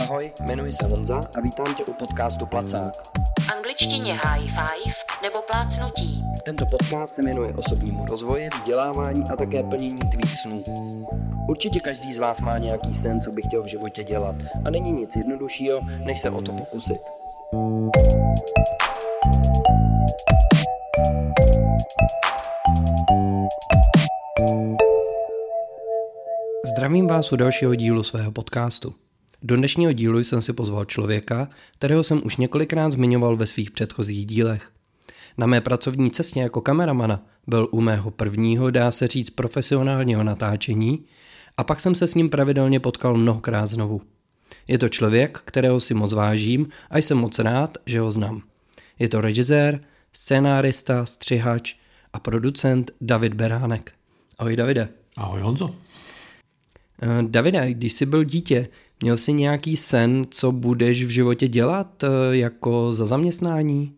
Ahoj, jmenuji se Honza a vítám tě u podcastu Placák. angličtině high five nebo plácnutí. Tento podcast se jmenuje osobnímu rozvoji, vzdělávání a také plnění tvých snů. Určitě každý z vás má nějaký sen, co by chtěl v životě dělat a není nic jednoduššího, než se o to pokusit. Zdravím vás u dalšího dílu svého podcastu. Do dnešního dílu jsem si pozval člověka, kterého jsem už několikrát zmiňoval ve svých předchozích dílech. Na mé pracovní cestě jako kameramana byl u mého prvního, dá se říct, profesionálního natáčení a pak jsem se s ním pravidelně potkal mnohokrát znovu. Je to člověk, kterého si moc vážím a jsem moc rád, že ho znám. Je to režisér, scénárista, střihač a producent David Beránek. Ahoj Davide. Ahoj Honzo. Eh, Davide, když jsi byl dítě, měl jsi nějaký sen, co budeš v životě dělat eh, jako za zaměstnání?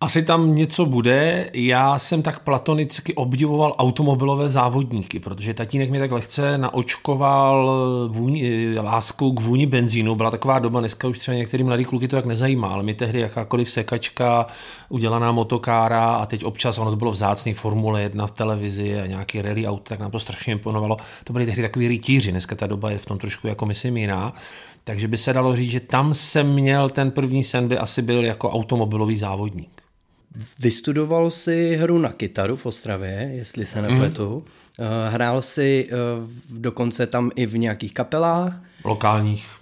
Asi tam něco bude. Já jsem tak platonicky obdivoval automobilové závodníky, protože tatínek mi tak lehce naočkoval vůni, láskou k vůni benzínu. Byla taková doba, dneska už třeba některý mladý kluky to tak nezajímá, ale mi tehdy jakákoliv sekačka, udělaná motokára a teď občas, ono to bylo vzácný Formule 1 v televizi a nějaký rally auto, tak nám to strašně imponovalo. To byly tehdy takový rytíři, dneska ta doba je v tom trošku jako myslím jiná. Takže by se dalo říct, že tam jsem měl ten první sen, by asi byl jako automobilový závodník. Vystudoval si hru na kytaru v Ostravě, jestli se nepletu. Mm. Hrál si eh, dokonce tam i v nějakých kapelách. Lokálních.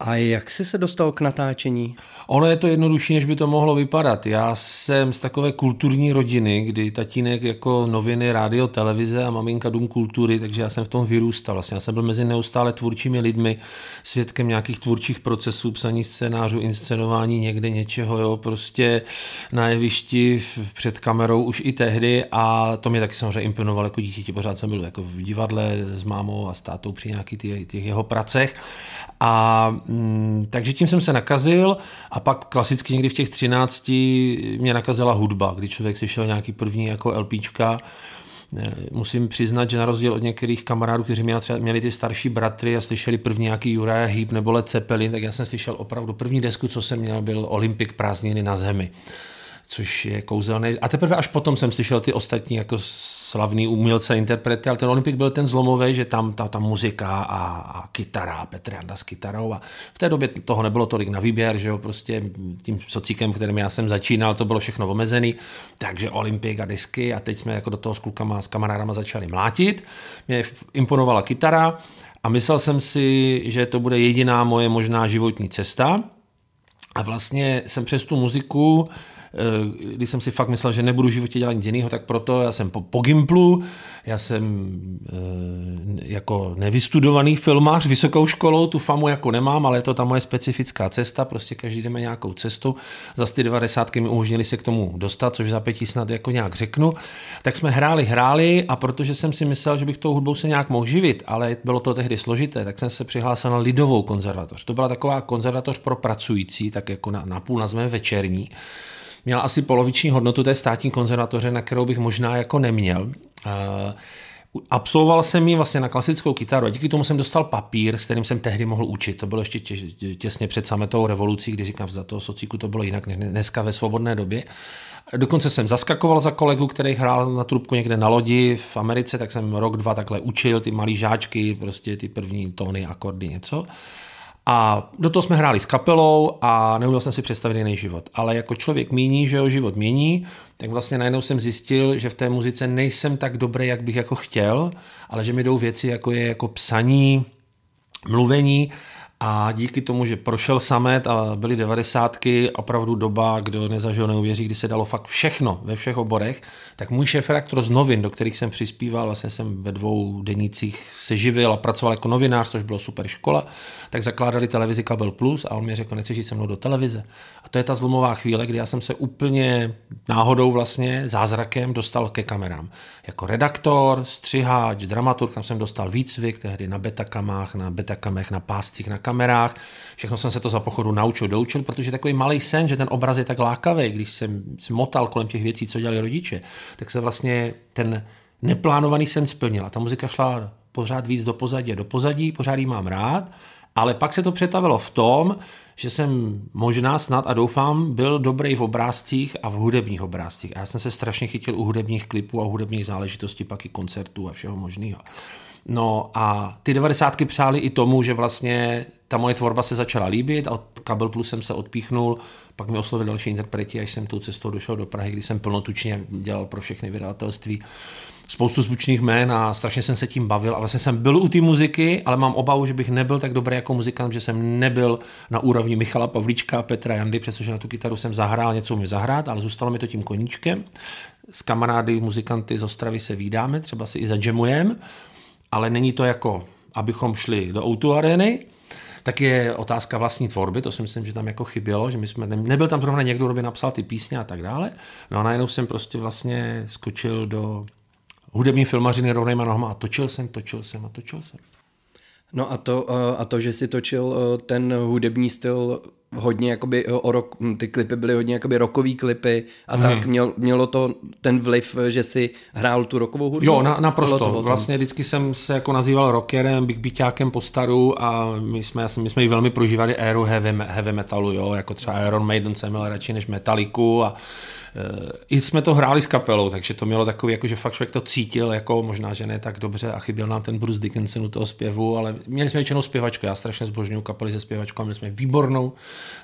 A jak jsi se dostal k natáčení? Ono je to jednodušší, než by to mohlo vypadat. Já jsem z takové kulturní rodiny, kdy tatínek jako noviny, rádio, televize a maminka dům kultury, takže já jsem v tom vyrůstal. Vlastně já jsem byl mezi neustále tvůrčími lidmi, svědkem nějakých tvůrčích procesů, psaní scénářů, inscenování někde něčeho, jo, prostě na jevišti před kamerou už i tehdy a to mě taky samozřejmě imponovalo jako dítě. Pořád jsem byl jako v divadle s mámou a s tátou při nějakých těch jeho pracech a mm, takže tím jsem se nakazil a pak klasicky někdy v těch 13 mě nakazila hudba, kdy člověk si šel nějaký první jako LPčka. Musím přiznat, že na rozdíl od některých kamarádů, kteří měli, třeba, měli ty starší bratry a slyšeli první nějaký Uriah Heep nebo Led Zeppelin, tak já jsem slyšel opravdu první desku, co jsem měl, byl Olympic prázdniny na zemi což je kouzelný. A teprve až potom jsem slyšel ty ostatní jako slavný umělce, interprety, ale ten Olympik byl ten zlomový, že tam ta, ta muzika a, a kytara, Petr Janda s kytarou a v té době toho nebylo tolik na výběr, že jo, prostě tím socikem, kterým já jsem začínal, to bylo všechno omezený, takže Olympik a disky a teď jsme jako do toho s klukama, s kamarádama začali mlátit. Mě imponovala kytara a myslel jsem si, že to bude jediná moje možná životní cesta, a vlastně jsem přes tu muziku když jsem si fakt myslel, že nebudu v životě dělat nic jiného, tak proto já jsem po, po Gimplu, já jsem e, jako nevystudovaný filmář vysokou školou, tu famu jako nemám, ale je to ta moje specifická cesta, prostě každý jdeme nějakou cestu. Za ty 90 mi umožnili se k tomu dostat, což za pětí snad jako nějak řeknu. Tak jsme hráli, hráli a protože jsem si myslel, že bych tou hudbou se nějak mohl živit, ale bylo to tehdy složité, tak jsem se přihlásil na Lidovou konzervatoř. To byla taková konzervatoř pro pracující, tak jako na, na půl nazveme večerní měla asi poloviční hodnotu té státní konzervatoře, na kterou bych možná jako neměl. Absolvoval jsem ji vlastně na klasickou kytaru a díky tomu jsem dostal papír, s kterým jsem tehdy mohl učit. To bylo ještě tě, těsně před sametou revolucí, kdy říkám, za toho sociku to bylo jinak než dneska ve svobodné době. Dokonce jsem zaskakoval za kolegu, který hrál na trubku někde na lodi v Americe, tak jsem rok, dva takhle učil ty malý žáčky, prostě ty první tóny, akordy, něco. A do toho jsme hráli s kapelou a neuměl jsem si představit jiný život. Ale jako člověk míní, že jeho život mění, tak vlastně najednou jsem zjistil, že v té muzice nejsem tak dobrý, jak bych jako chtěl, ale že mi jdou věci, jako je jako psaní, mluvení a díky tomu, že prošel samet a byly devadesátky, opravdu doba, kdo nezažil, neuvěří, kdy se dalo fakt všechno ve všech oborech, tak můj šéf redaktor z novin, do kterých jsem přispíval, vlastně jsem ve dvou denících se živil a pracoval jako novinář, což bylo super škola, tak zakládali televizi Kabel Plus a on mi řekl, nechceš jít se mnou do televize. A to je ta zlomová chvíle, kdy já jsem se úplně náhodou vlastně zázrakem dostal ke kamerám. Jako redaktor, střiháč, dramaturg, tam jsem dostal výcvik, tehdy na betakamách, na betakamech, na páscích, na kamerách. Všechno jsem se to za pochodu naučil, doučil, protože takový malý sen, že ten obraz je tak lákavý, když jsem, jsem motal kolem těch věcí, co dělali rodiče, tak se vlastně ten neplánovaný sen splnila. Ta muzika šla pořád víc do pozadí do pozadí, pořád ji mám rád, ale pak se to přetavilo v tom, že jsem možná snad a doufám byl dobrý v obrázcích a v hudebních obrázcích. A já jsem se strašně chytil u hudebních klipů a hudebních záležitostí, pak i koncertů a všeho možného. No a ty devadesátky přáli i tomu, že vlastně ta moje tvorba se začala líbit a od Kabel Plus jsem se odpíchnul, pak mi oslovili další interpreti, až jsem tou cestou došel do Prahy, kdy jsem plnotučně dělal pro všechny vydavatelství spoustu zvučných jmén a strašně jsem se tím bavil a vlastně jsem byl u té muziky, ale mám obavu, že bych nebyl tak dobrý jako muzikant, že jsem nebyl na úrovni Michala Pavlíčka, Petra Jandy, přestože na tu kytaru jsem zahrál, něco mi zahrát, ale zůstalo mi to tím koníčkem. S kamarády, muzikanty z Ostravy se vídáme, třeba si i zadžemujeme, ale není to jako, abychom šli do Outu areny, tak je otázka vlastní tvorby, to si myslím, že tam jako chybělo, že my jsme, nebyl tam zrovna někdo, kdo by napsal ty písně a tak dále. No a najednou jsem prostě vlastně skočil do hudební filmařiny rovnejma nohama a točil jsem, točil jsem a točil jsem. No a to, a to, že si točil eh, ten hudební styl hodně jakoby o rok, hm, ty klipy byly hodně jakoby rokový klipy a hmm. tak měl, mělo to ten vliv, že si hrál tu rokovou hudbu? Jo, na, naprosto. Vlastně vždycky jsem se jako nazýval rockerem, big beatákem po staru a my jsme, já my jsme ji velmi prožívali éru heavy, heavy metalu, jo, jako třeba Iron Maiden jsem měl radši než Metalliku a Eh, i jsme to hráli s kapelou, takže to mělo takový, jako že fakt člověk to cítil, jako možná, že ne tak dobře a chyběl nám ten Bruce Dickinson u toho zpěvu, ale měli jsme většinou zpěvačku, já strašně zbožňuji kapely se zpěvačkou, měli jsme výbornou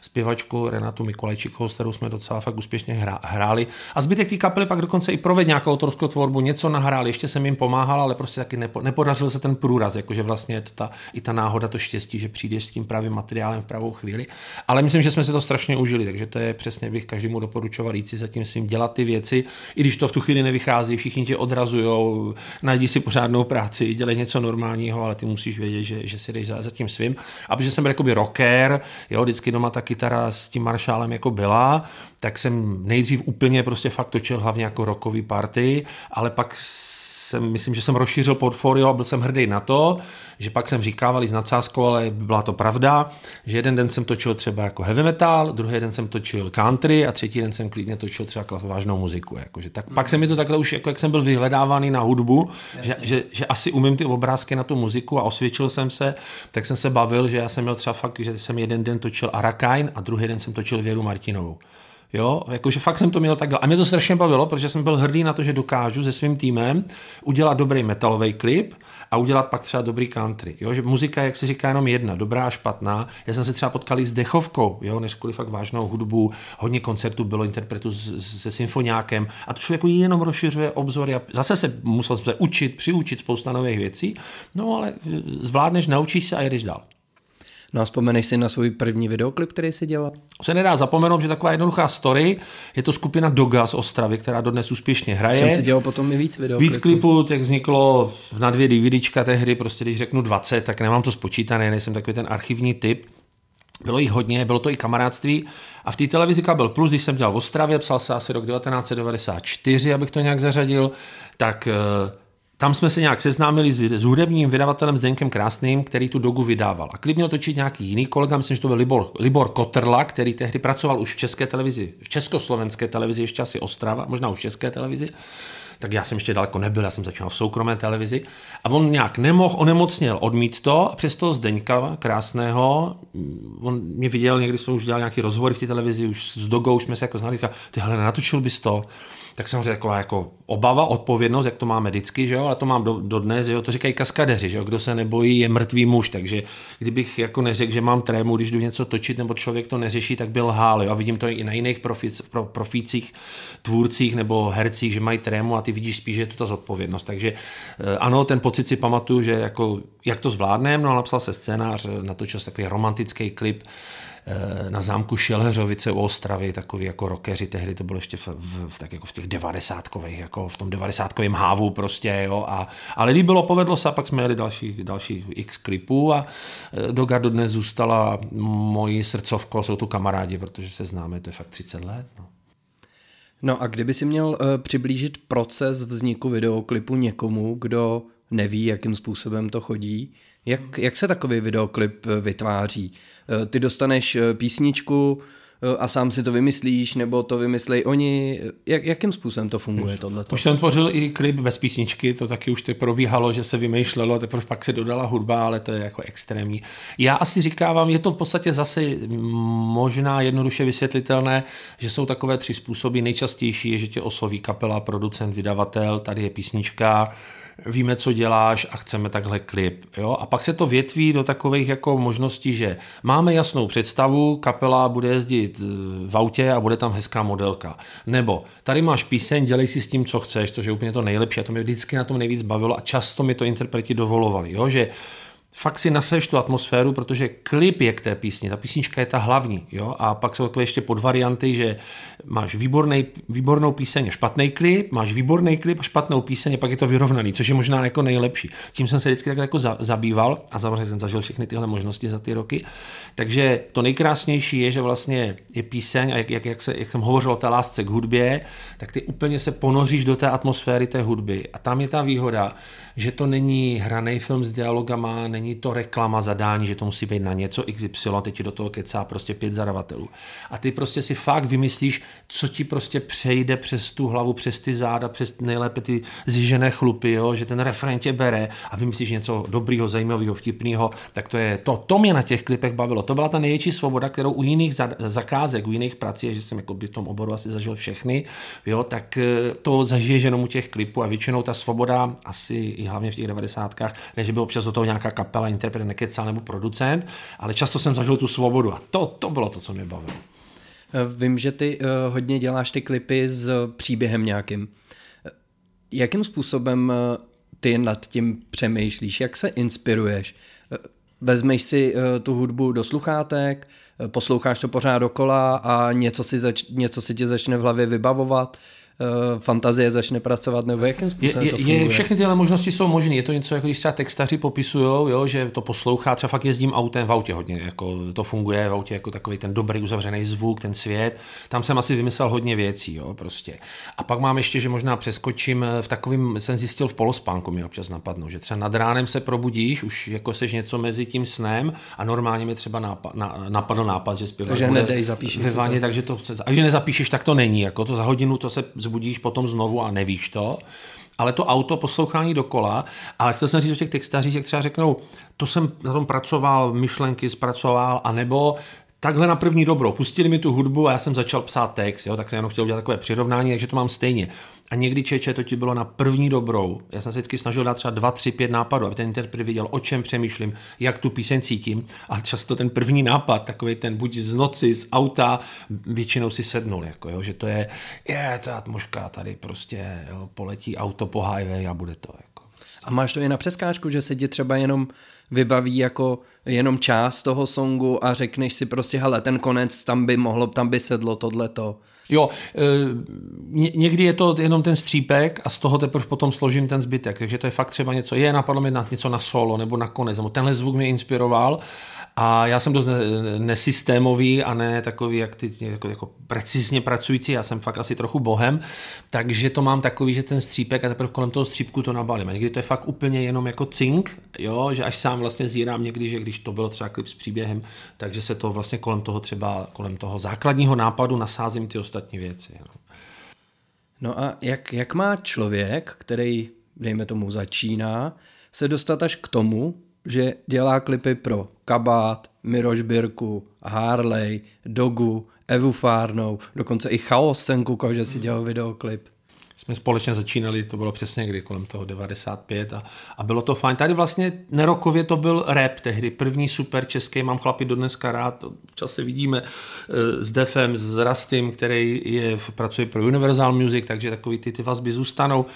zpěvačku Renatu Mikolajčíkovou, s kterou jsme docela fakt úspěšně hráli. A zbytek té kapely pak dokonce i provedl nějakou autorskou tvorbu, něco nahráli, ještě jsem jim pomáhal, ale prostě taky nepo, nepodařil se ten průraz, jakože vlastně je to ta, i ta náhoda, to štěstí, že přijdeš s tím pravým materiálem v pravou chvíli. Ale myslím, že jsme si to strašně užili, takže to je přesně bych každému doporučoval jít si zatím svým dělat ty věci, i když to v tu chvíli nevychází, všichni tě odrazují, najdi si pořádnou práci, dělej něco normálního, ale ty musíš vědět, že, že si jdeš za, za tím svým. A protože jsem byl jakoby rocker, jo, vždycky doma ta kytara s tím maršálem jako byla, tak jsem nejdřív úplně prostě fakt točil hlavně jako rockový party, ale pak jsem, myslím, že jsem rozšířil portfolio a byl jsem hrdý na to, že pak jsem říkával i s nadsázkou, ale byla to pravda, že jeden den jsem točil třeba jako heavy metal, druhý den jsem točil country a třetí den jsem klidně točil třeba vážnou muziku. Jakože. Tak mm. Pak se mi to takhle už, jako jak jsem byl vyhledávaný na hudbu, že, že, že, asi umím ty obrázky na tu muziku a osvědčil jsem se, tak jsem se bavil, že já jsem měl třeba fakt, že jsem jeden den točil Arakine a druhý den jsem točil Věru Martinovou. Jo, jakože fakt jsem to měl takhle. A mě to strašně bavilo, protože jsem byl hrdý na to, že dokážu se svým týmem udělat dobrý metalový klip a udělat pak třeba dobrý country. Jo, že muzika, jak se říká, jenom jedna, dobrá a špatná. Já jsem se třeba potkal s dechovkou, jo, než kvůli fakt vážnou hudbu. Hodně koncertů bylo interpretů se symfoniákem a to člověku jenom rozšiřuje obzory a zase se musel se učit, přiučit spousta nových věcí. No ale zvládneš, naučíš se a jedeš dál. No a vzpomeneš si na svůj první videoklip, který jsi dělal? Se nedá zapomenout, že taková jednoduchá story, je to skupina Doga z Ostravy, která dodnes úspěšně hraje. Čem si dělal potom i víc videoklipů? Víc klipů, tak vzniklo na dvě DVDčka tehdy, prostě když řeknu 20, tak nemám to spočítané, nejsem takový ten archivní typ. Bylo jich hodně, bylo to i kamarádství. A v té televizi Kabel Plus, když jsem dělal v Ostravě, psal se asi rok 1994, abych to nějak zařadil, tak eh, tam jsme se nějak seznámili s, s hudebním vydavatelem Zdenkem Krásným, který tu dogu vydával. A klip měl točit nějaký jiný kolega, myslím, že to byl Libor, Libor Kotrla, který tehdy pracoval už v české televizi, v československé televizi, ještě asi Ostrava, možná už v české televizi. Tak já jsem ještě daleko nebyl, já jsem začal v soukromé televizi. A on nějak nemohl, onemocněl odmít to a přesto Zdeňka krásného, on mě viděl, někdy jsme už dělal nějaký rozhovor v té televizi, už s Dogou, už jsme se jako znali, říkal, ty hele, natočil bys to, tak samozřejmě taková jako obava, odpovědnost, jak to máme vždycky, že jo, ale to mám do, do dnes, jo, to říkají kaskadeři, že jo, kdo se nebojí, je mrtvý muž, takže kdybych jako neřekl, že mám trému, když jdu něco točit, nebo člověk to neřeší, tak byl hál, jo, a vidím to i na jiných profic, pro, profících, tvůrcích nebo hercích, že mají trému a ty vidíš spíš, že je to ta zodpovědnost, takže eh, ano, ten pocit si pamatuju, že jako, jak to zvládneme, no a napsal se scénář, natočil takový romantický klip, na zámku Šelheřovice u Ostravy, takový jako rockeři, tehdy to bylo ještě v, v, tak jako v těch devadesátkových, jako v tom devadesátkovém hávu prostě, jo, a, ale líbilo, povedlo se a pak jsme jeli dalších, dalších x klipů a eh, do Gardu dnes zůstala mojí srdcovkou, jsou tu kamarádi, protože se známe, to je fakt 30 let, no. No a kdyby si měl uh, přiblížit proces vzniku videoklipu někomu, kdo neví, jakým způsobem to chodí, jak, jak se takový videoklip vytváří? Eh, ty dostaneš eh, písničku, eh, a sám si to vymyslíš, nebo to vymyslej oni? Jak, jakým způsobem to funguje tohle? Už jsem tvořil i klip bez písničky, to taky už to probíhalo, že se vymýšlelo, teprve pak se dodala hudba, ale to je jako extrémní. Já asi říkávám, je to v podstatě zase možná jednoduše vysvětlitelné, že jsou takové tři způsoby. Nejčastější je, že tě osloví kapela, producent, vydavatel, tady je písnička, víme, co děláš a chceme takhle klip. Jo? A pak se to větví do takových jako možností, že máme jasnou představu, kapela bude jezdit eh, v autě a bude tam hezká modelka. Nebo tady máš píseň, dělej si s tím, co chceš, což je úplně to nejlepší. A to mě vždycky na tom nejvíc bavilo a často mi to interpreti dovolovali. Jo? Že fakt si naseš tu atmosféru, protože klip je k té písni, ta písnička je ta hlavní, jo, a pak jsou takové ještě podvarianty, že máš výborný, výbornou píseň, špatný klip, máš výborný klip a špatnou píseň, a pak je to vyrovnaný, což je možná jako nejlepší. Tím jsem se vždycky tak jako zabýval a samozřejmě jsem zažil všechny tyhle možnosti za ty roky. Takže to nejkrásnější je, že vlastně je píseň a jak, jak, jak, se, jak jsem hovořil o té lásce k hudbě, tak ty úplně se ponoříš do té atmosféry té hudby. A tam je ta výhoda, že to není hraný film s dialogama, není to reklama zadání, že to musí být na něco XY, teď ti do toho kecá prostě pět zadavatelů. A ty prostě si fakt vymyslíš, co ti prostě přejde přes tu hlavu, přes ty záda, přes nejlépe ty zjižené chlupy, jo? že ten refrén tě bere a vymyslíš něco dobrýho, zajímavého, vtipného, tak to je to. To mě na těch klipech bavilo. To byla ta největší svoboda, kterou u jiných zakázek, u jiných prací, že jsem jako by v tom oboru asi zažil všechny, jo? tak eh, to zažiješ jenom u těch klipů a většinou ta svoboda asi i hlavně v těch 90. ne, že by občas do toho nějaká interpret nekecal nebo producent, ale často jsem zažil tu svobodu a to, to bylo to, co mě bavilo. Eh, vím, že ty uh, hodně děláš ty klipy s příběhem nějakým. Eh, jakým způsobem ty nad tím přemýšlíš? Jak se inspiruješ? Vezmeš si tu hudbu do sluchátek, posloucháš to pořád dokola a něco si, zač- něco si ti začne v hlavě vybavovat? Eh, fantazie začne pracovat, nebo jakým způsobem je, to funguje? Je, všechny tyhle možnosti jsou možné. Je to něco, jako když třeba textaři popisují, jo, že to poslouchá, třeba fakt jezdím autem, v autě hodně, jako to funguje v autě jako takový ten dobrý uzavřený zvuk, ten svět. Tam jsem asi vymyslel hodně věcí, jo, prostě. A pak mám ještě, že možná přeskočím eh, v takovým, jsem zjistil v polospánku mi občas napadnou, že třeba nad ránem se probudíš, už jako seš něco mezi tím snem a normálně mi třeba nápad, na, napadl nápad, že zpěváš takže nedej, zapíšeš ve váně, takže to, a když nezapíšeš, tak to není, jako to za hodinu to se zbudíš potom znovu a nevíš to, ale to auto poslouchání dokola, ale chtěl jsem říct o těch textařích, jak třeba řeknou, to jsem na tom pracoval, myšlenky zpracoval, anebo takhle na první dobro. Pustili mi tu hudbu a já jsem začal psát text, jo, tak jsem jenom chtěl udělat takové přirovnání, takže to mám stejně. A někdy čeče to ti bylo na první dobrou. Já jsem se vždycky snažil dát třeba dva, tři, pět nápadů, aby ten interpret viděl, o čem přemýšlím, jak tu píseň cítím. A často ten první nápad, takový ten buď z noci, z auta, většinou si sednul, jako, jo, že to je, je, to atmosféra tady prostě, jo, poletí auto po highway a bude to. Jako. A máš to i na přeskážku, že se ti třeba jenom vybaví jako jenom část toho songu a řekneš si prostě, hele, ten konec, tam by mohlo, tam by sedlo tohleto. Jo, e, někdy je to jenom ten střípek a z toho teprve potom složím ten zbytek, takže to je fakt třeba něco, je napadlo mi na něco na solo nebo na konec, nebo tenhle zvuk mě inspiroval a já jsem dost nesystémový a ne takový, jak ty, jako, jako precizně pracující, já jsem fakt asi trochu bohem, takže to mám takový, že ten střípek a teprve kolem toho střípku to nabalím. A někdy to je fakt úplně jenom jako cink, jo, že až sám vlastně zírám někdy, že když to bylo třeba klip s příběhem, takže se to vlastně kolem toho třeba, kolem toho základního nápadu nasázím ty ostatní věci. No, no a jak, jak má člověk, který, dejme tomu, začíná, se dostat až k tomu, že dělá klipy pro Kabát, Miroš Birku, Harley, Dogu, Evu Fárnou, dokonce i Chaos jsem koukal, že si dělal videoklip. Jsme společně začínali, to bylo přesně kdy, kolem toho 95 a, a bylo to fajn. Tady vlastně nerokově to byl rap tehdy, první super český, mám chlapy do dneska rád, čas se vidíme eh, s Defem, s Rastym, který je, pracuje pro Universal Music, takže takový ty, ty vazby zůstanou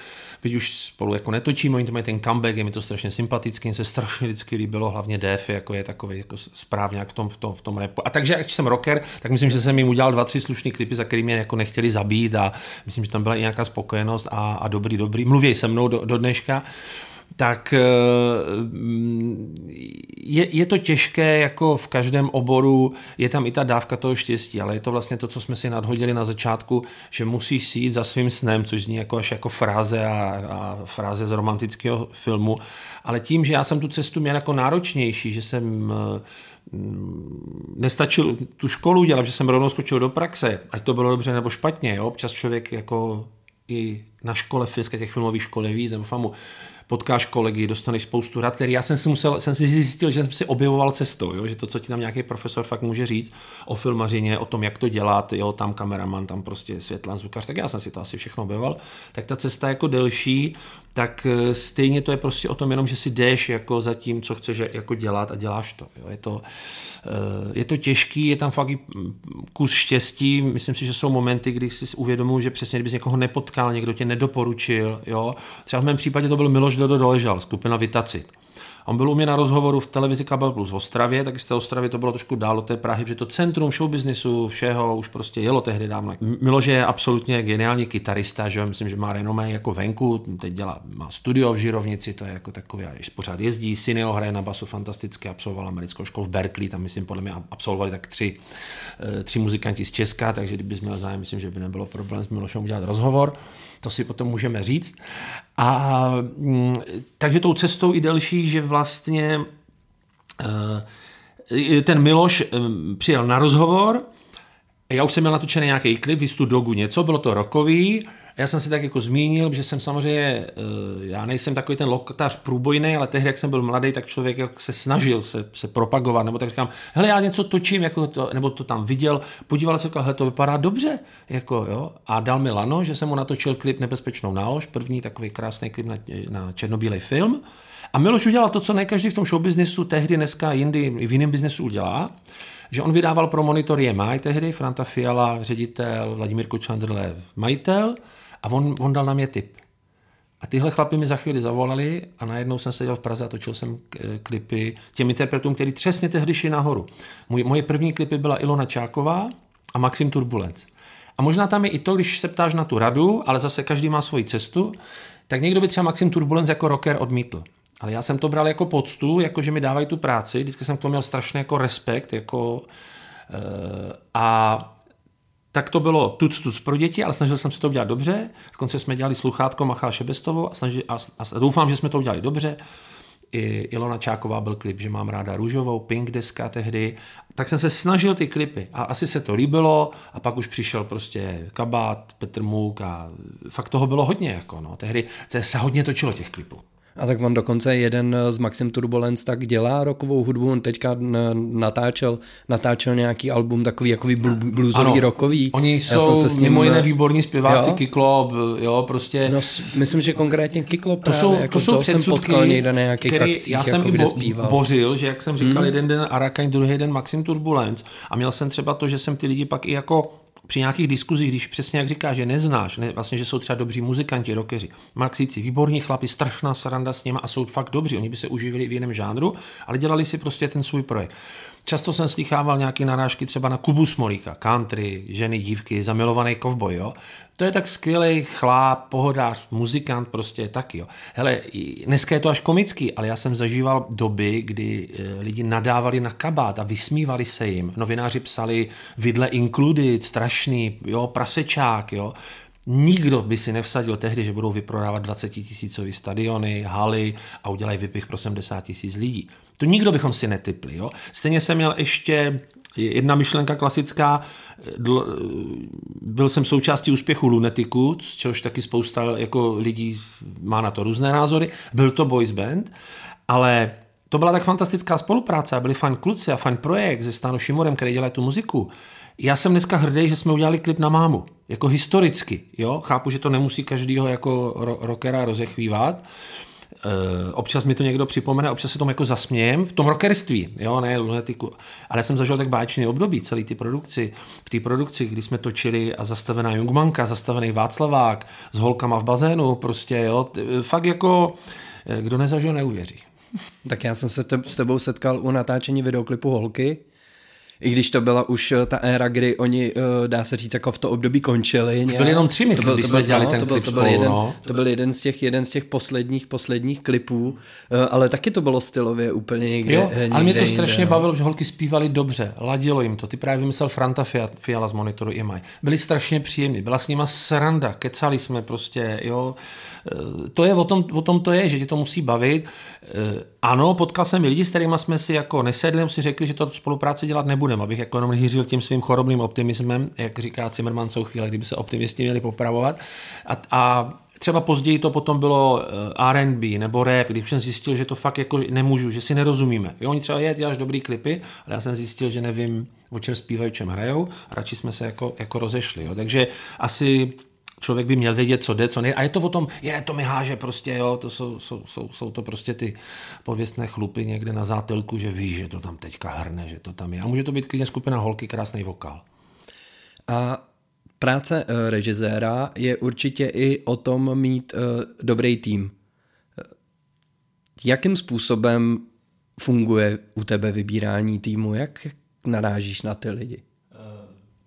byť už spolu jako netočíme, oni to mají ten comeback, je mi to strašně sympatický, se strašně vždycky líbilo, hlavně Def, jako je takový jako správně v tom, v tom, v tom repu. A takže, jak jsem rocker, tak myslím, že jsem jim udělal dva, tři slušný klipy, za kterými jako nechtěli zabít a myslím, že tam byla i nějaká spokojenost a, a dobrý, dobrý. Mluví se mnou do, do dneška tak eh, je, je to těžké, jako v každém oboru, je tam i ta dávka toho štěstí, ale je to vlastně to, co jsme si nadhodili na začátku, že musíš si jít za svým snem, což zní jako až jako fráze a, a fráze z romantického filmu, ale tím, že já jsem tu cestu měl jako náročnější, že jsem eh, mm, nestačil tu školu dělat, že jsem rovnou skočil do praxe, ať to bylo dobře nebo špatně. Jo? Občas člověk jako i na škole fyzické těch filmových škol je víc, nebo famu potkáš kolegy, dostaneš spoustu rad, který já jsem si musel, jsem si zjistil, že jsem si objevoval cestou, jo? že to, co ti tam nějaký profesor fakt může říct o filmařině, o tom, jak to dělat, jo, tam kameraman, tam prostě světlan, zvukař, tak já jsem si to asi všechno objevoval, tak ta cesta jako delší, tak eh, stejně to je prostě o tom jenom, že si jdeš jako za tím, co chceš jako dělat a děláš to. Jo? Je, to eh, je to těžký, je tam fakt i kus štěstí, myslím si, že jsou momenty, kdy si uvědomuji, že přesně kdybys někoho nepotkal, někdo tě nedoporučil, jo? třeba v mém případě to byl Miloš Dodo Doležal, skupina Vitacit. On byl u mě na rozhovoru v televizi Kabel Plus v Ostravě, tak z té Ostravy to bylo trošku dál od té Prahy, že to centrum showbiznisu, všeho už prostě jelo tehdy dávno. Miloš je absolutně geniální kytarista, že myslím, že má renomé jako venku, teď dělá, má studio v Žirovnici, to je jako takový, a pořád jezdí, Sineo hraje na basu fantasticky, absolvoval americkou školu v Berkeley, tam myslím podle mě absolvovali tak tři, eh, tři muzikanti z Česka, takže kdyby měl zájem, myslím, že by nebylo problém s Milošem udělat rozhovor to si potom můžeme říct. A mm, takže tou cestou i delší, že vlastně eh, ten Miloš eh, přijel na rozhovor, já už jsem měl natočený nějaký klip, vy dogu něco, bylo to rokový, já jsem si tak jako zmínil, že jsem samozřejmě, eh, já nejsem takový ten lokatář průbojný, ale tehdy, jak jsem byl mladý, tak člověk jako se snažil se, se propagovat, nebo tak říkám, hele, já něco točím, jako to, nebo to tam viděl, podíval se, hele, to vypadá dobře, jako, jo, a dal mi lano, že jsem mu natočil klip Nebezpečnou nálož, první takový krásný klip na, na černobílej film, a Miloš udělal to, co ne každý v tom showbiznisu tehdy, dneska, jindy, v jiném biznesu udělá, že on vydával pro monitor EMI tehdy, Franta Fiala, ředitel, Vladimír Kočandrlev, majitel, a on, on dal na mě tip. A tyhle chlapy mi za chvíli zavolali a najednou jsem seděl v Praze a točil jsem eh, klipy těm interpretům, který přesně tehdy šli nahoru. Můj, moje první klipy byla Ilona Čáková a Maxim Turbulence. A možná tam je i to, když se ptáš na tu radu, ale zase každý má svoji cestu, tak někdo by třeba Maxim Turbulence jako rocker odmítl. Ale já jsem to bral jako poctu, jako že mi dávají tu práci, vždycky jsem k tomu měl strašný jako respekt, jako, uh, a tak to bylo tuc tuc pro děti, ale snažil jsem se to udělat dobře. Dokonce jsme dělali sluchátko Machal Šebestovou a, snažil, a, a doufám, že jsme to udělali dobře. I Ilona Čáková byl klip, že mám ráda růžovou, Pink deska tehdy. Tak jsem se snažil ty klipy a asi se to líbilo a pak už přišel prostě Kabát, Petr Můk a fakt toho bylo hodně. Jako no. Tehdy se hodně točilo těch klipů. A tak on dokonce jeden z Maxim Turbulence tak dělá rokovou hudbu, on teďka natáčel, natáčel nějaký album takový jako bluesový, ano, rokový. Oni jsou se ním, mimo jiné výborní zpěváci, jo? Kiklo, jo, prostě. No, myslím, že konkrétně Kiklo právě, to jsou, jako to jsou předsudky, jsem někde na nějakých který akcích, já jsem jako, i bo, bořil, že jak jsem říkal, hmm. jeden den Arakaň, druhý den Maxim Turbulence a měl jsem třeba to, že jsem ty lidi pak i jako při nějakých diskuzích, když přesně jak říká, že neznáš, ne, vlastně, že jsou třeba dobří muzikanti, rockeři, Maxíci, výborní chlapi, strašná sranda s nimi a jsou fakt dobří, oni by se uživili v jiném žánru, ale dělali si prostě ten svůj projekt. Často jsem slychával nějaké narážky třeba na Kubu Smolíka, country, ženy, dívky, zamilovaný kovboj, jo. To je tak skvělý chláp, pohodář, muzikant prostě taky, jo. Hele, dneska je to až komický, ale já jsem zažíval doby, kdy eh, lidi nadávali na kabát a vysmívali se jim. Novináři psali vidle included, strašný, jo, prasečák, jo. Nikdo by si nevsadil tehdy, že budou vyprodávat 20 tisícový stadiony, haly a udělají vypich pro 70 tisíc lidí. To nikdo bychom si netypli. Jo? Stejně jsem měl ještě jedna myšlenka klasická, byl jsem součástí úspěchu Lunetiku, což taky spousta jako lidí má na to různé názory, byl to boys band, ale to byla tak fantastická spolupráce a byli fajn kluci a fajn projekt se Stáno Šimorem, který dělá tu muziku. Já jsem dneska hrdý, že jsme udělali klip na mámu. Jako historicky, jo? Chápu, že to nemusí každýho jako rockera rozechvívat, občas mi to někdo připomene, občas se tomu jako zasmějem v tom rockerství, jo, ne lunetiku. Ale jsem zažil tak báječný období, celý ty produkci. V té produkci, kdy jsme točili a zastavená Jungmanka, zastavený Václavák s holkama v bazénu, prostě, jo, fakt jako, eh, kdo nezažil, neuvěří. Tak já jsem se s tebou setkal u natáčení videoklipu Holky, I když to byla už eh, ta éra, kdy oni, eh, dá se říct, jako v to období končili. Už byl jenom tři, myslím, když jsme dělali no, ten to byl, klip to byl, spolu, jeden, no. to byl jeden z těch, jeden z těch posledních, posledních klipů, eh, ale taky to bylo stylově úplně někde, Jo, někde ale mě to jinde, strašně no. bavilo, že holky zpívali dobře, ladilo jim to. Ty právě vymyslel Franta Fia- Fiala z monitoru EMI. Byli strašně příjemní, byla s nima sranda, kecali jsme prostě, jo. To je o tom, o tom to je, že tě to musí bavit. Eh, Ano, potkal jsem i lidi, s kterými jsme si jako nesedli, si řekli, že to spolupráci dělat nebudeme, abych jako jenom hýřil tím svým chorobným optimismem, jak říká Zimmerman, jsou chvíle, kdyby se optimisti měli popravovat. A, a třeba později to potom bylo eh, R&B nebo rap, když jsem zjistil, že to fakt jako nemůžu, že si nerozumíme. Jo, oni třeba je, děláš dobrý klipy, ale já jsem zjistil, že nevím, o čem zpívají, o čem hrajou, radši jsme se jako, jako rozešli. Jo. Takže asi člověk by měl vědět, co jde, co ne. A je to o tom, je, to mi háže prostě, jo, to jsou, jsou, jsou, jsou to prostě ty pověstné chlupy někde na zátelku, že víš, že to tam teďka hrne, že to tam je. A může to být klidně skupina holky, krásný vokál. A práce eh, režiséra je určitě i o tom mít eh, dobrý tým. Eh, Jakým způsobem funguje u tebe vybírání týmu? Jak narážíš na ty lidi?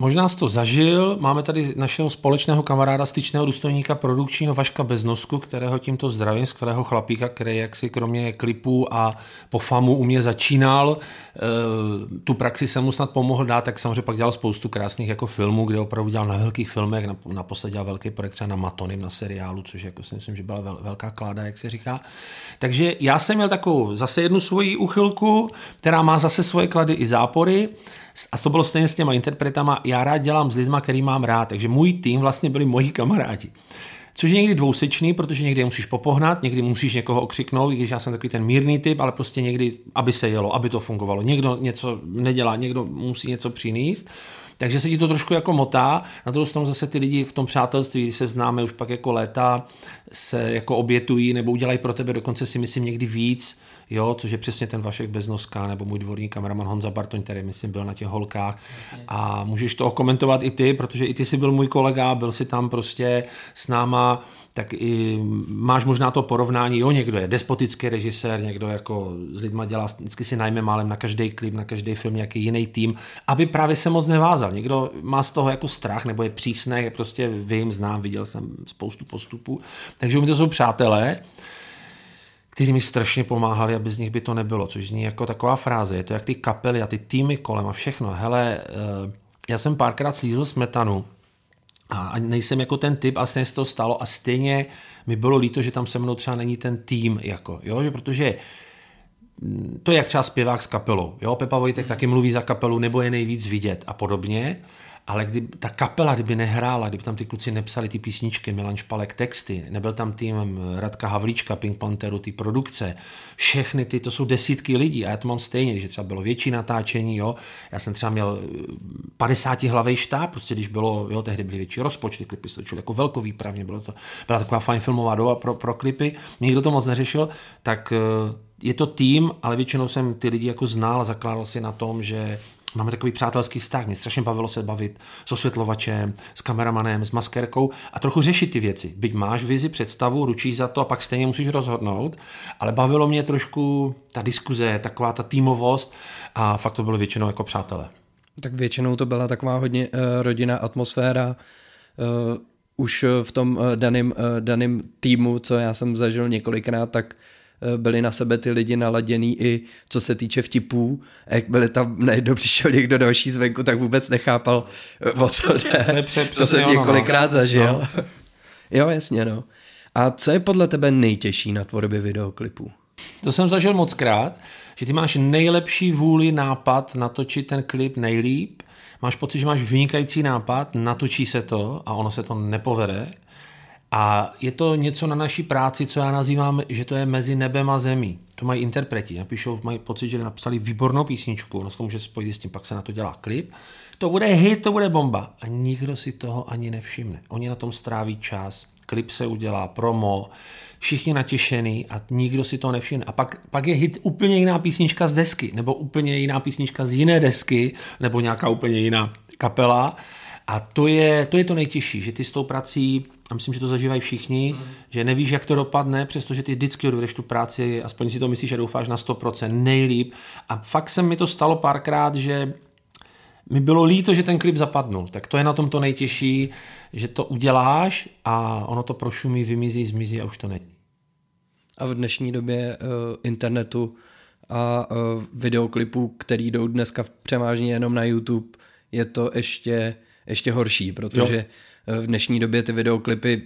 Možná jsi to zažil, máme tady našeho společného kamaráda, styčného důstojníka produkčního Vaška Beznosku, kterého tímto zdravím, skvělého chlapíka, který jaksi kromě klipů a po famu u mě začínal. E, tu praxi jsem mu snad pomohl dát, tak samozřejmě pak dělal spoustu krásných jako filmů, kde opravdu dělal na velkých filmech, naposled dělal velký projekt třeba na Matonym, na seriálu, což jako si myslím, že byla vel, velká kláda, jak se říká. Takže já jsem měl takovou zase jednu svoji uchylku, která má zase svoje klady i zápory. A to bylo stejně s těma interpretama. Já rád dělám s lidmi, který mám rád, takže můj tým vlastně byli moji kamarádi. Což je někdy dvousečný, protože někdy musíš popohnat, někdy musíš někoho okřiknout, i když já jsem takový ten mírný typ, ale prostě někdy, aby se jelo, aby to fungovalo. Někdo něco nedělá, někdo musí něco přinést. Takže se ti to trošku jako motá. Na druhou stranu zase ty lidi v tom přátelství, když se známe už pak jako léta, se jako obětují nebo udělají pro tebe dokonce si myslím někdy víc, jo, což je přesně ten Vašek Beznoska nebo můj dvorní kameraman Honza Bartoň, který myslím byl na těch holkách. A můžeš to komentovat i ty, protože i ty jsi byl můj kolega, byl si tam prostě s náma, tak i máš možná to porovnání, jo, někdo je despotický režisér, někdo jako s lidma dělá, vždycky si najme málem na každý klip, na každý film nějaký jiný tým, aby právě se moc nevázal. Někdo má z toho jako strach, nebo je přísný, prostě vím, znám, viděl jsem spoustu postupů, takže mě to jsou přátelé, který mi strašně pomáhali, aby z nich by to nebylo, což zní jako taková fráze, je to jak ty kapely a ty týmy kolem a všechno. Hele, eh, já jsem párkrát slízl smetanu a nejsem jako ten typ, ale stejně se to stalo a stejně mi bylo líto, že tam se mnou třeba není ten tým, jako, jo, že protože mm, to je jak třeba zpěvák s kapelou. Jo? Pepa Vojtek taky mluví za kapelu, nebo je nejvíc vidět a podobně. Ale kdyby ta kapela, kdyby nehrála, kdyby tam ty kluci nepsali ty písničky, Milan Špalek texty, nebyl tam tým Radka Havlíčka, Pink Pantheru, ty produkce, všechny ty, to jsou desítky lidí a já to mám stejně, když třeba bylo větší natáčení, jo, já jsem třeba měl 50 hlavej štáb, prostě když bylo, jo, tehdy byly větší rozpočty, klipy se jako velkovýpravně, bylo to, byla taková fajn filmová doba pro, pro klipy, nikdo to moc neřešil, tak je to tým, ale většinou jsem ty lidi jako znal zakládal si na tom, že Máme takový přátelský vztah, mě strašně bavilo se bavit s osvětlovačem, s kameramanem, s maskerkou a trochu řešit ty věci. Byť máš vizi, představu, ručíš za to a pak stejně musíš rozhodnout, ale bavilo mě trošku ta diskuze, taková ta týmovost a fakt to bylo většinou jako přátelé. Tak většinou to byla taková hodně uh, rodinná atmosféra, uh, už v tom uh, daném, uh, daném týmu, co já jsem zažil několikrát, tak byli na sebe ty lidi naladěný i co se týče vtipů. A jak byli tam najednou přišel někdo další zvenku, tak vůbec nechápal, o co jde. To jsem několikrát no. zažil. No. jo, jasně, no. A co je podle tebe nejtěžší na tvorbě videoklipů? To jsem zažil moc krát, že ty máš nejlepší vůli nápad natočit ten klip nejlíp, máš pocit, že máš vynikající nápad, natočí se to a ono se to nepovede a je to něco na naší práci, co já nazývám, že to je mezi nebem a zemí. To mají interpreti. Napíšou, mají pocit, že napsali výbornou písničku, ono se to může spojit s tím, pak se na to dělá klip. To bude hit, to bude bomba. A nikdo si toho ani nevšimne. Oni na tom stráví čas, klip se udělá, promo, všichni natěšený a nikdo si to nevšimne. A pak, pak je hit úplně jiná písnička z desky, nebo úplně jiná písnička z jiné desky, nebo nějaká úplně jiná kapela. A to je, to je to nejtěžší, že ty s tou prací a myslím, že to zažívají všichni, mm. že nevíš, jak to dopadne, přestože ty vždycky odvedeš tu práci, aspoň si to myslíš, že doufáš na 100% nejlíp. A fakt se mi to stalo párkrát, že mi bylo líto, že ten klip zapadnul. Tak to je na tom to nejtěžší, že to uděláš a ono to prošumí, vymizí, zmizí a už to není. A v dnešní době uh, internetu a uh, videoklipů, který jdou dneska převážně jenom na YouTube, je to ještě, ještě horší, protože jo. V dnešní době ty videoklipy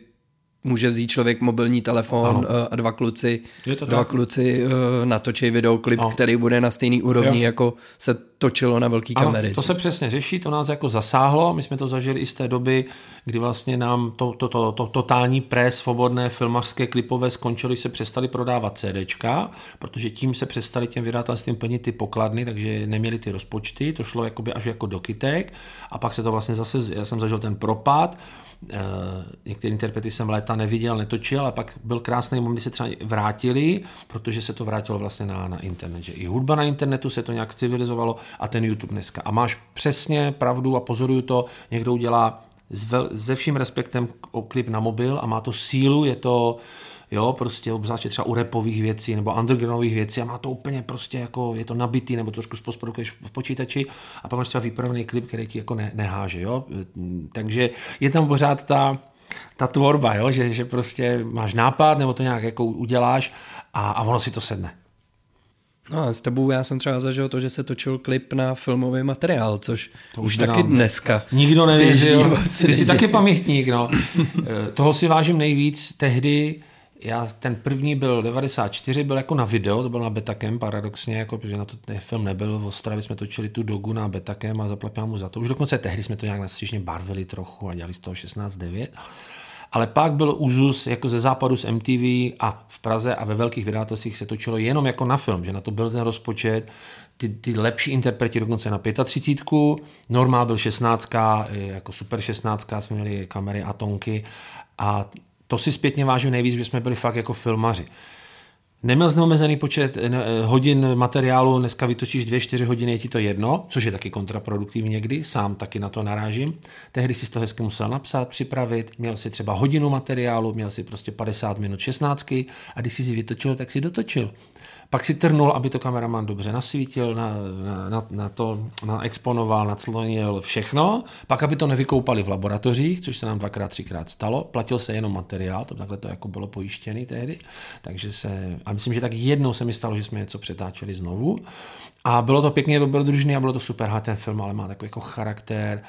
může vzít člověk mobilní telefon ano. Eh, a dva kluci, dva tak. kluci uh, natočí videoklip, ano. který bude na stejný úrovni, jo. jako se točilo na velký ano, kamery. To se přesně řeší, to nás jako zasáhlo, my jsme to zažili i z té doby, kdy vlastně nám to, to, to, to totální pres, svobodné filmařské klipové skončily, se přestali prodávat CDčka, protože tím se přestali těm vydatelstvím plnit ty pokladny, takže neměli ty rozpočty, to šlo jakoby až jako do kytek a pak se to vlastně zase, já jsem zažil ten propad, Eh, některé interprety jsem léta neviděl, netočil, a pak byl krásný moment, kdy se třeba vrátili, protože se to vrátilo vlastně na, na internet. Že i hudba na internetu se to nějak civilizovalo a ten YouTube dneska. A máš přesně pravdu a pozoruju to, někdo udělá se vším respektem klip na mobil a má to sílu, je to, jo, prostě obzvláště třeba u repových věcí nebo undergroundových věcí a má to úplně prostě jako, je to nabitý nebo trošku spospodukuješ v počítači a pak máš třeba výpravný klip, který ti jako ne, neháže, jo, takže je tam pořád ta, ta tvorba, jo? Že, že prostě máš nápad nebo to nějak jako uděláš a, a ono si to sedne. No a s tebou já jsem třeba zažil to, že se točil klip na filmový materiál, což to už taky nám... dneska. Nikdo nevěřil. Ty jsi taky pamětník, no. Eh, toho si vážím nejvíc tehdy, já ten první byl 94, byl jako na video, to byl na Betacam paradoxně, jako, protože na to ten film nebyl, v Ostravě jsme točili tu dogu na Betacam a zaplatíme mu za to. Už dokonce tehdy jsme to nějak nastřížně barvili trochu a dělali z toho 16-9. Ale pak byl úzus jako ze západu z MTV a v Praze a ve velkých vydatelstvích se točilo jenom jako na film, že na to byl ten rozpočet, ty, ty lepší interpreti dokonce na 35, normál byl 16, jako super 16, jsme měli kamery a tonky a to si zpětně vážím nejvíc, že jsme byli fakt jako filmaři. Neměl jsi neomezený počet hodin materiálu, dneska vytočíš dvě, čtyři hodiny, je ti to jedno, což je taky kontraproduktivní někdy, sám taky na to narážím. Tehdy si to hezky musel napsat, připravit, měl si třeba hodinu materiálu, měl si prostě 50 minut 16 a když jsi si vytočil, tak si dotočil. Pak si trnul, aby to kameraman dobře nasvítil, na, na, na to naexponoval, naclonil všechno. Pak, aby to nevykoupali v laboratořích, což se nám dvakrát, třikrát stalo. Platil se jenom materiál, to takhle to jako bylo pojištěný tehdy. Takže se, a myslím, že tak jednou se mi stalo, že jsme něco přetáčeli znovu. A bylo to pěkně dobrodružný a bylo to super. Ha, ten film ale má takový jako charakter.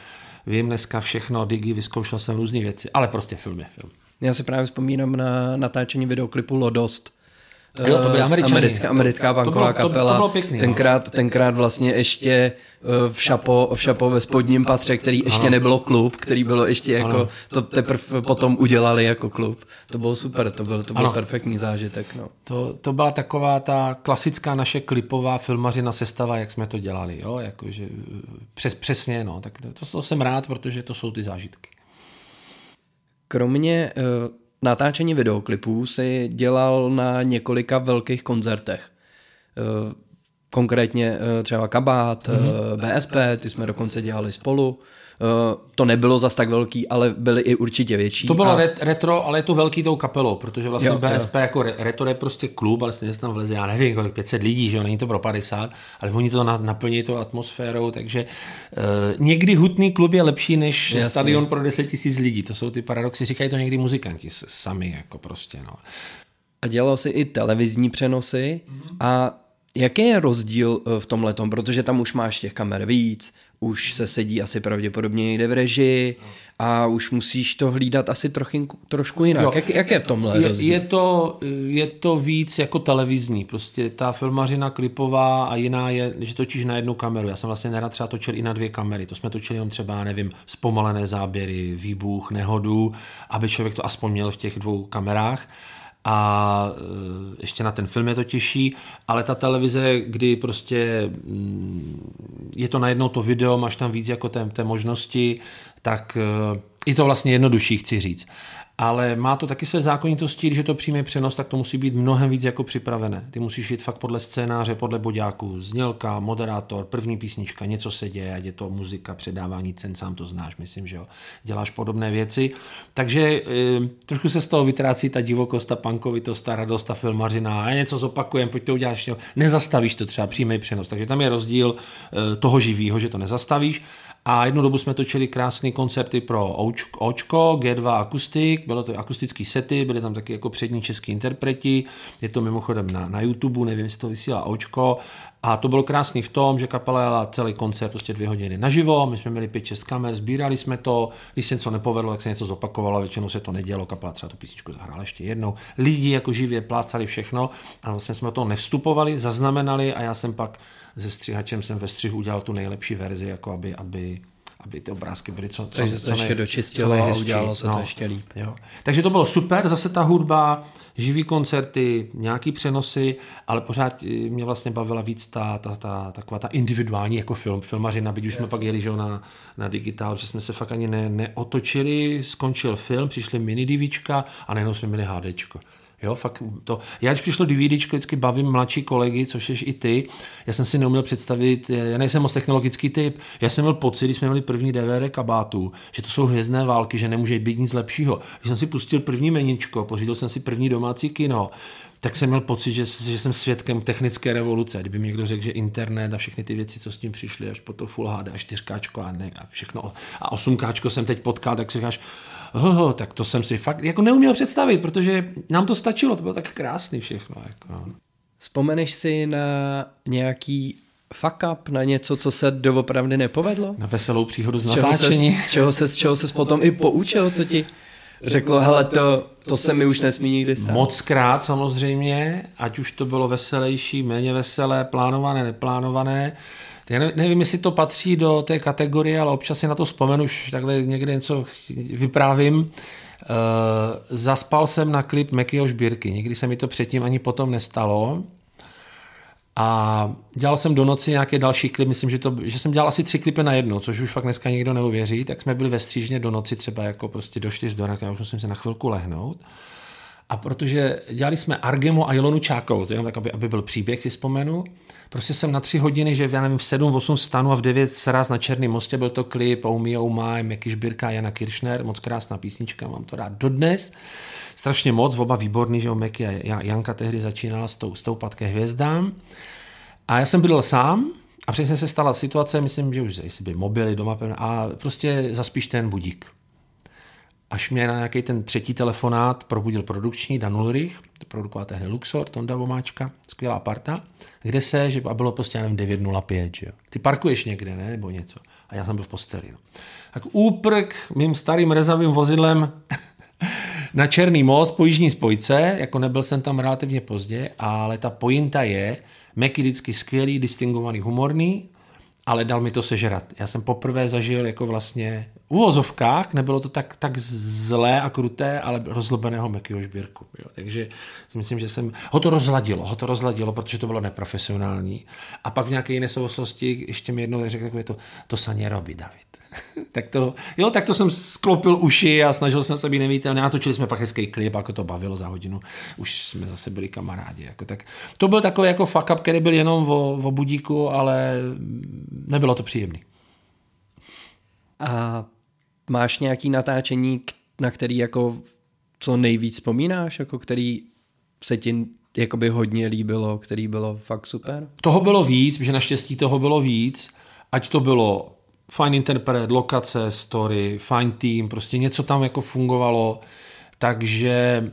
Vím dneska všechno, digi, vyzkoušel jsem různé věci, ale prostě film je film. Já si právě vzpomínám na natáčení videoklipu Lodost, Jo, to byly američani. Americká, americká banková to, to, kapela. To, to bylo pěkný, tenkrát, tenkrát vlastně ještě eh, v šapo, v šapo ve spodním patře, který ještě ano. nebylo klub, který bylo ještě jako, ano. to teprve potom udělali jako klub. To bylo super, to byl, to byl perfektní zážitek. No. To, to byla taková ta klasická naše klipová filmařina sestava, jak jsme to dělali, jo, jakože přes, přesně, no, tak to, to jsem rád, protože to jsou ty zážitky. Kromě uh, natáčení videoklipů si dělal na několika velkých koncertech. Eh, konkrétně eh, třeba Kabát, mm-hmm. BSP, ty jsme dokonce dělali spolu. To nebylo zas tak velký, ale byly i určitě větší. To bylo a... retro, ale je to velký tou kapelou, protože vlastně jo, BSP jo. jako retro je prostě klub, ale stejně se tam vleze, já nevím, kolik 500 lidí, že jo, není to pro 50, ale oni to naplní tou atmosférou, takže uh, někdy hutný klub je lepší než Jasně. stadion pro 10 tisíc lidí. To jsou ty paradoxy, říkají to někdy muzikanti sami, jako prostě, no. A dělal si i televizní přenosy mm-hmm. a Jaký je rozdíl eh, v tom letom, protože tam už máš těch kamer víc, už se sedí asi pravděpodobně někde v režii a už musíš to hlídat asi trochy, trošku jinak. Jak, jak je v tomhle je, rozdíl? Je to, je to víc jako televizní, prostě ta filmařina klipová a jiná je, že točíš na jednu kameru. Já jsem vlastně nerad třeba točil i na dvě kamery, to jsme točili jenom třeba, nevím, zpomalené záběry, výbuch, nehodu, aby člověk to aspoň měl v těch dvou kamerách a e, ještě na ten film je to těžší, ale ta televize, kdy prostě mm, je to najednou to video, máš tam víc jako té, té možnosti, tak e, je to vlastně jednodušší, chci říct. Ale má to taky své zákonitosti, když je to přímý přenos, tak to musí být mnohem víc jako připravené. Ty musíš jít fakt podle scénáře, podle boďáku, znělka, moderátor, první písnička, něco se děje, ať je to muzika, předávání cen, sám to znáš, myslím, že jo. Děláš podobné věci. Takže e, trošku se z toho vytrácí ta divokost, ta pankovitost, ta radost, ta filmařina, a něco zopakujem, pojď to uděláš, nezastavíš to třeba přímý přenos. Takže tam je rozdíl e, toho živého, že to nezastavíš a jednu dobu jsme točili krásné koncerty pro Očko, G2 akustik, bylo to akustický sety, byly tam taky jako přední český interpreti, je to mimochodem na, na YouTube, nevím, jestli to vysílá Očko a to bylo krásný v tom, že kapela jela celý koncert prostě dvě hodiny naživo, my jsme měli pět šest kamer, sbírali jsme to, když se něco nepovedlo, tak se něco zopakovalo, většinou se to nedělo, kapela třeba tu písničku zahrála ještě jednou. Lidi jako živě plácali všechno a vlastně jsme to nevstupovali, zaznamenali a já jsem pak se střihačem jsem ve střihu udělal tu nejlepší verzi, jako aby, aby aby ty obrázky byly co, co, Takže co, ještě nej, dočistilo co a udělalo se no. to ještě líp. Jo. Takže to bylo super, zase ta hudba, živý koncerty, nějaký přenosy, ale pořád mě vlastně bavila víc ta, ta, ta taková ta individuální jako film, filmařina, byť už yes. jsme pak jeli že na, na digitál, že jsme se fakt ani ne, neotočili, skončil film, přišly mini divíčka a najednou jsme měli HDčko. Jo, fakt to. Já, když přišlo DVD, vždycky bavím mladší kolegy, což jsi i ty. Já jsem si neuměl představit, já nejsem moc technologický typ. Já jsem měl pocit, když jsme měli první DVD kabátu, že to jsou hvězdné války, že nemůže být nic lepšího. Když jsem si pustil první meničko, pořídil jsem si první domácí kino, tak jsem měl pocit, že, že jsem svědkem technické revoluce. Kdyby mi někdo řekl, že internet a všechny ty věci, co s tím přišly, až po to Full HD a 4K a, ne, a všechno a 8K jsem teď potkal, tak si říkáš, oh, tak to jsem si fakt jako neuměl představit, protože nám to stačilo, to bylo tak krásný všechno. Jako. Vzpomeneš si na nějaký fuck up, na něco, co se doopravdy nepovedlo? Na veselou příhodu z, z natáčení. Z čeho se, z čeho se potom i poučil, co ti řeklo, hele, to, to se mi už nesmí nikdy stát. Moc krát samozřejmě, ať už to bylo veselější, méně veselé, plánované, neplánované. Já nevím, jestli to patří do té kategorie, ale občas si na to vzpomenu, už takhle někde něco vyprávím. Uh, zaspal jsem na klip Mekyho Žbírky. Nikdy se mi to předtím ani potom nestalo. A dělal jsem do noci nějaké další klip, myslím, že, to, že jsem dělal asi tři klipy na jedno, což už fakt dneska nikdo neuvěří, tak jsme byli ve střížně do noci třeba jako prostě do čtyř do rána, už musím se na chvilku lehnout. A protože dělali jsme Argemo a Ilonu Čákou, to jenom tak, aby, aby byl příběh, si vzpomenu, prostě jsem na tři hodiny, že já nevím, v 7-8 stanu a v 9 sraz na Černém mostě byl to klip Oh Me, Oh My, Jana Kiršner, moc krásná písnička, mám to rád dodnes. Strašně moc, oba výborný, že Meky a Janka tehdy začínala s tou, s tou patké hvězdám. A já jsem byl sám, a přesně se stala situace, myslím, že už jestli by mobily doma, a prostě zaspíš ten budík až mě na nějaký ten třetí telefonát probudil produkční Dan Ulrich, produkoval tehdy Luxor, Tonda Vomáčka, skvělá parta, kde se, že a bylo prostě, nevím, 9.05, že jo. Ty parkuješ někde, ne, nebo něco. A já jsem byl v posteli, no. Tak úprk mým starým rezavým vozidlem na Černý most po jižní spojce, jako nebyl jsem tam relativně pozdě, ale ta pointa je, Meky vždycky skvělý, distingovaný, humorný, ale dal mi to sežrat. Já jsem poprvé zažil jako vlastně uvozovkách, nebylo to tak, tak zlé a kruté, ale rozlobeného Mekyho žbírku. Jo. Takže si myslím, že jsem, ho to rozladilo, ho to rozladilo, protože to bylo neprofesionální. A pak v nějaké jiné souvislosti ještě mi jednou řekl takové to, to se nerobí, David. tak to, jo, tak to jsem sklopil uši a snažil jsem se být nevítelný. Natočili jsme pak hezký klip, jako to bavilo za hodinu. Už jsme zase byli kamarádi. Jako, tak to byl takový jako fuck up, který byl jenom o, o budíku, ale nebylo to příjemný. A máš nějaký natáčení, na který jako co nejvíc vzpomínáš, jako který se ti jakoby hodně líbilo, který bylo fakt super? Toho bylo víc, že naštěstí toho bylo víc, ať to bylo fajn interpret, lokace, story, fajn tým, prostě něco tam jako fungovalo, takže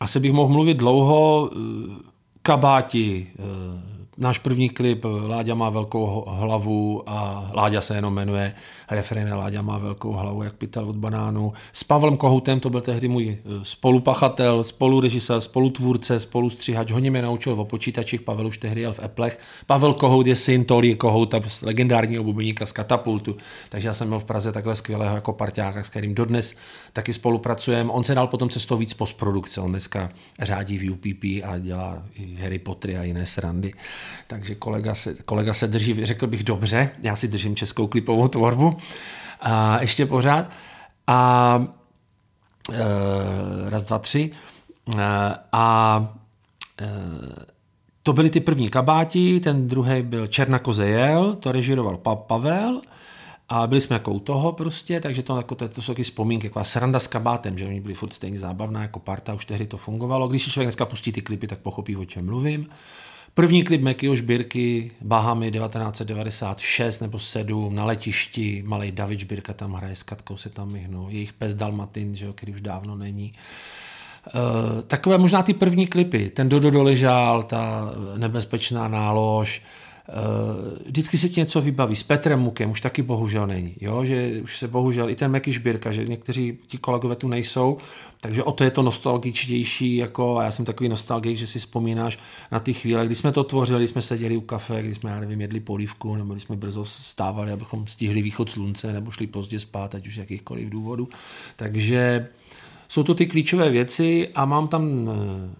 asi bych mohl mluvit dlouho, kabáti, náš první klip Láďa má velkou hlavu a Láďa se jenom jmenuje, refrén Láďa má velkou hlavu, jak pytel od banánu. S Pavlem Kohoutem, to byl tehdy můj eh, spolupachatel, spolurežisér, spolutvůrce, spolustřihač, hodně mě naučil o počítačích, Pavel už tehdy jel v Eplech. Pavel Kohout je syn Tolí Kohouta, legendárního bubeníka z Katapultu, takže já jsem měl v Praze takhle skvělého jako parťáka, s kterým dodnes taky spolupracujeme. On se dal potom cestou víc postprodukce, on dneska řádí v UPP a dělá i Harry Potter a jiné srandy takže kolega se, kolega se drží, řekl bych dobře, já si držím českou klipovou tvorbu a ještě pořád. A raz, dva, tři. A to byly ty první kabáti, ten druhý byl Černa Kozejel, to režiroval pa- Pavel a byli jsme jako u toho prostě, takže to, jako, to, to jsou taky vzpomínky, jako sranda s kabátem, že oni byli furt stejně zábavná jako parta, už tehdy to fungovalo. Když si člověk dneska pustí ty klipy, tak pochopí, o čem mluvím. První klip Mekyho Šbírky, Bahamy 1996 nebo 7 na letišti, malý David Šbírka tam hraje, s Katkou se tam myhnou, jejich pes Dalmatin, že jo, který už dávno není. Uh, takové možná ty první klipy, ten Dodo doležál, ta nebezpečná nálož, vždycky se ti něco vybaví. S Petrem Mukem už taky bohužel není. Jo? Že už se bohužel i ten Meky Šbírka, že někteří ti kolegové tu nejsou, takže o to je to nostalgičtější, jako, a já jsem takový nostalgik, že si vzpomínáš na ty chvíle, kdy jsme to tvořili, kdy jsme seděli u kafe, kdy jsme, já nevím, jedli polívku, nebo kdy jsme brzo stávali, abychom stihli východ slunce, nebo šli pozdě spát, ať už jakýchkoliv důvodů. Takže jsou to ty klíčové věci a mám tam eh,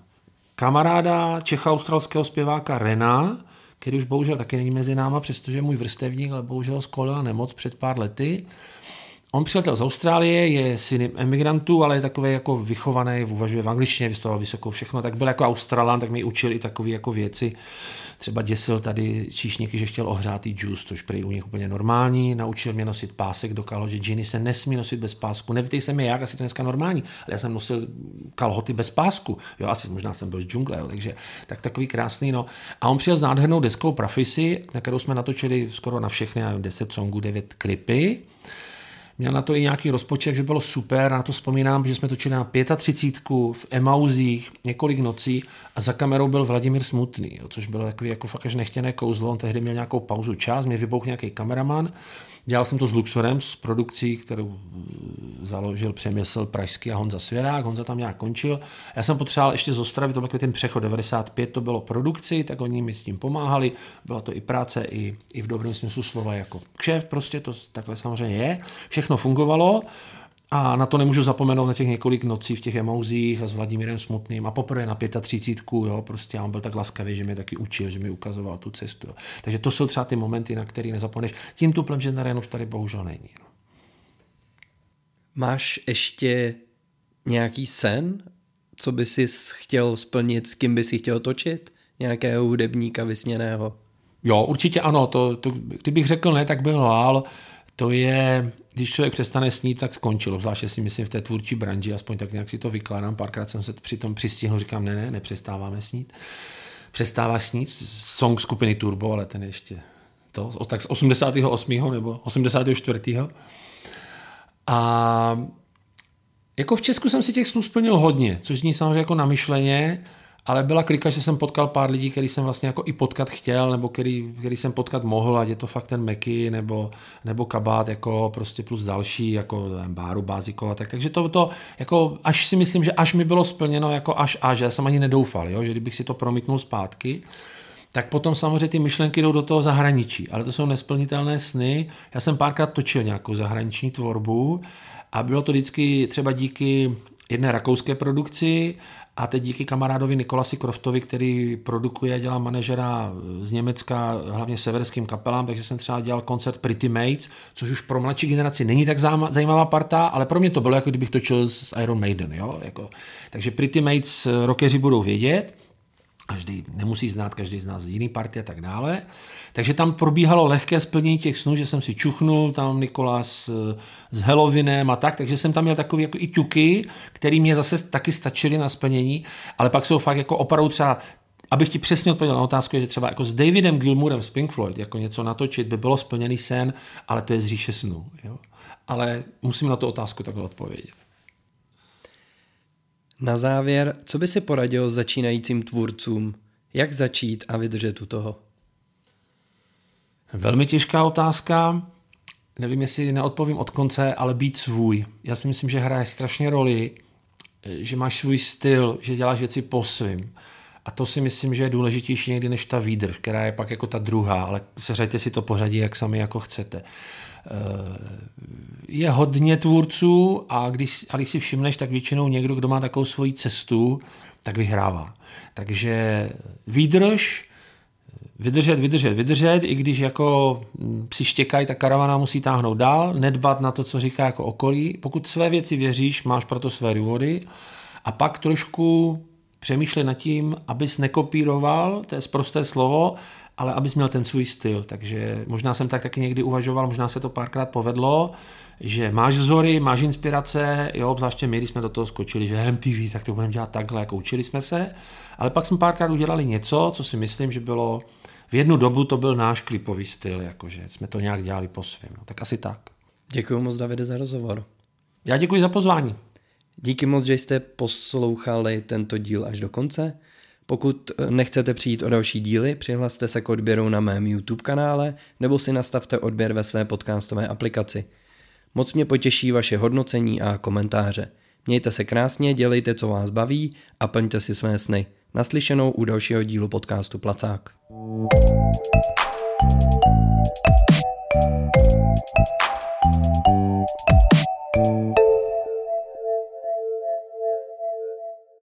kamaráda čecha-australského zpěváka Rena, který už bohužel taky není mezi náma, přestože můj vrstevník, ale bohužel skolila nemoc před pár lety. On přiletěl z Austrálie, je syn emigrantů, ale je takový jako vychovaný, uvažuje v angličtině, vystudoval vysokou všechno, tak byl jako Australan, tak mi učil i takové jako věci. Třeba děsil tady číšníky, že chtěl ohrátý džus, což prý u nich úplně normální. Naučil mě nosit pásek do kalhot, že džiny se nesmí nosit bez pásku. Nevíte se mi jak, asi to dneska normální, ale já jsem nosil kalhoty bez pásku. Jo, asi možná jsem byl z džungle, jo, takže tak takový krásný. No. A on přijel s nádhernou deskou Prafisy, na kterou jsme natočili skoro na všechny, 10 songů, 9 klipy. Měl na to i nějaký rozpočet, že bylo super. Na to vzpomínám, že jsme točili na 35 v Emauzích několik nocí a za kamerou byl Vladimír Smutný, jo, což bylo takový jako fakt až nechtěné kouzlo. On tehdy měl nějakou pauzu čas, mě vybouk nějaký kameraman Dělal jsem to s Luxorem, s produkcí, kterou eh, založil Přemysl Pražský a Honza Svěrák. Honza tam nějak končil. Já jsem potřeboval ještě z Ostravy, to byl ten přechod 95, to bylo produkci, tak oni mi s tím pomáhali. Byla to i práce, i, i v dobrém smyslu slova jako kšeft, prostě to takhle samozřejmě je. Všechno fungovalo. A na to nemůžu zapomenout na těch několik nocí v těch emauzích a s Vladimírem Smutným a poprvé na 35, jo, prostě on byl tak laskavý, že mě taky učil, že mi ukazoval tu cestu. Jo. Takže to jsou třeba ty momenty, na které nezapomeneš. Tím tuplem, že na už tady bohužel není. No. Máš ještě nějaký sen, co by si chtěl splnit, s kým by si chtěl točit? Nějakého hudebníka vysněného? Jo, určitě ano. To, to, kdybych řekl ne, tak byl Lál to je, když člověk přestane snít, tak skončilo. Zvláště si myslím v té tvůrčí branži, aspoň tak nějak si to vykládám. Párkrát jsem se při tom přistihl, říkám, ne, ne, nepřestáváme snít. Přestává snít, song skupiny Turbo, ale ten ještě to, tak z 88. nebo 84. A jako v Česku jsem si těch snů splnil hodně, což zní samozřejmě jako namyšleně, ale byla klika, že jsem potkal pár lidí, který jsem vlastně jako i potkat chtěl, nebo který, který jsem potkat mohl, ať je to fakt ten Meky, nebo, nebo Kabát, jako prostě plus další, jako Báru, Bázikova, tak, takže to, to, jako až si myslím, že až mi bylo splněno, jako až až, já jsem ani nedoufal, jo, že kdybych si to promítnul zpátky, tak potom samozřejmě ty myšlenky jdou do toho zahraničí, ale to jsou nesplnitelné sny. Já jsem párkrát točil nějakou zahraniční tvorbu a bylo to vždycky třeba díky jedné rakouské produkci a teď díky kamarádovi Nikolasi Kroftovi, který produkuje a dělá manažera z Německa, hlavně severským kapelám, takže jsem třeba dělal koncert Pretty Mates, což už pro mladší generaci není tak zajímavá parta, ale pro mě to bylo, jako kdybych točil s Iron Maiden. Jo? Jako, takže Pretty Mates rokeři budou vědět, každý nemusí znát každý z nás jiný party a tak dále. Takže tam probíhalo lehké splnění těch snů, že jsem si čuchnul, tam Nikolas eh, s Helovinem a tak, takže jsem tam měl takový jako i ťuky, který mě zase taky stačily na splnění, ale pak jsou fakt jako opravdu třeba abych ti přesně odpověděl na otázku, že třeba jako s Davidem Gilmourem z Pink Floyd jako něco natočit by bylo splněný sen, ale to je z říše snů. Jo? Ale musím na tu otázku takhle odpovědět. Na závěr, co by si poradil začínajícím tvůrcům? Jak začít a vydržet u toho? Velmi těžká otázka. Nevím, jestli neodpovím od konce, ale být svůj. Já si myslím, že hraje strašně roli, že máš svůj styl, že děláš věci po svým. A to si myslím, že je důležitější někdy než ta výdrž, která je pak jako ta druhá, ale seřaďte si to pořadí, jak sami jako chcete. Eh, je hodně tvůrců a když, a když si všimneš, tak většinou někdo, kdo má takovou svoji cestu, tak vyhrává. Takže výdrž, vydržet, vydržet, vydržet, i když jako hm, psi štěkají, ta karavana musí táhnout dál, nedbat na to, co říká jako okolí. Pokud své věci věříš, máš proto své důvody a pak trošku přemýšlej nad tím, abys nekopíroval, to je prosté slovo, ale abys měl ten svůj styl. Takže možná jsem tak taky někdy uvažoval, možná se to párkrát povedlo, že máš vzory, máš inspirace, jo, obzvláště my, když jsme do toho skočili, že MTV, tak to budeme dělat takhle, jako učili jsme se, ale pak jsme párkrát udělali něco, co si myslím, že bylo, v jednu dobu to byl náš klipový styl, jakože jsme to nějak dělali po svém, no, tak asi tak. Děkuji moc, Davide, za rozhovor. Já děkuji za pozvání. Díky moc, že jste poslouchali tento díl až do konce. Pokud eh, nechcete přijít o další díly, přihlaste se k odběru na mém YouTube kanále nebo si nastavte odběr ve své podcastové aplikaci. Moc mě potěší vaše hodnocení a komentáře. Mějte se krásně, dělejte, co vás baví a plňte si své sny. Naslyšenou u dalšího dílu podcastu Placák.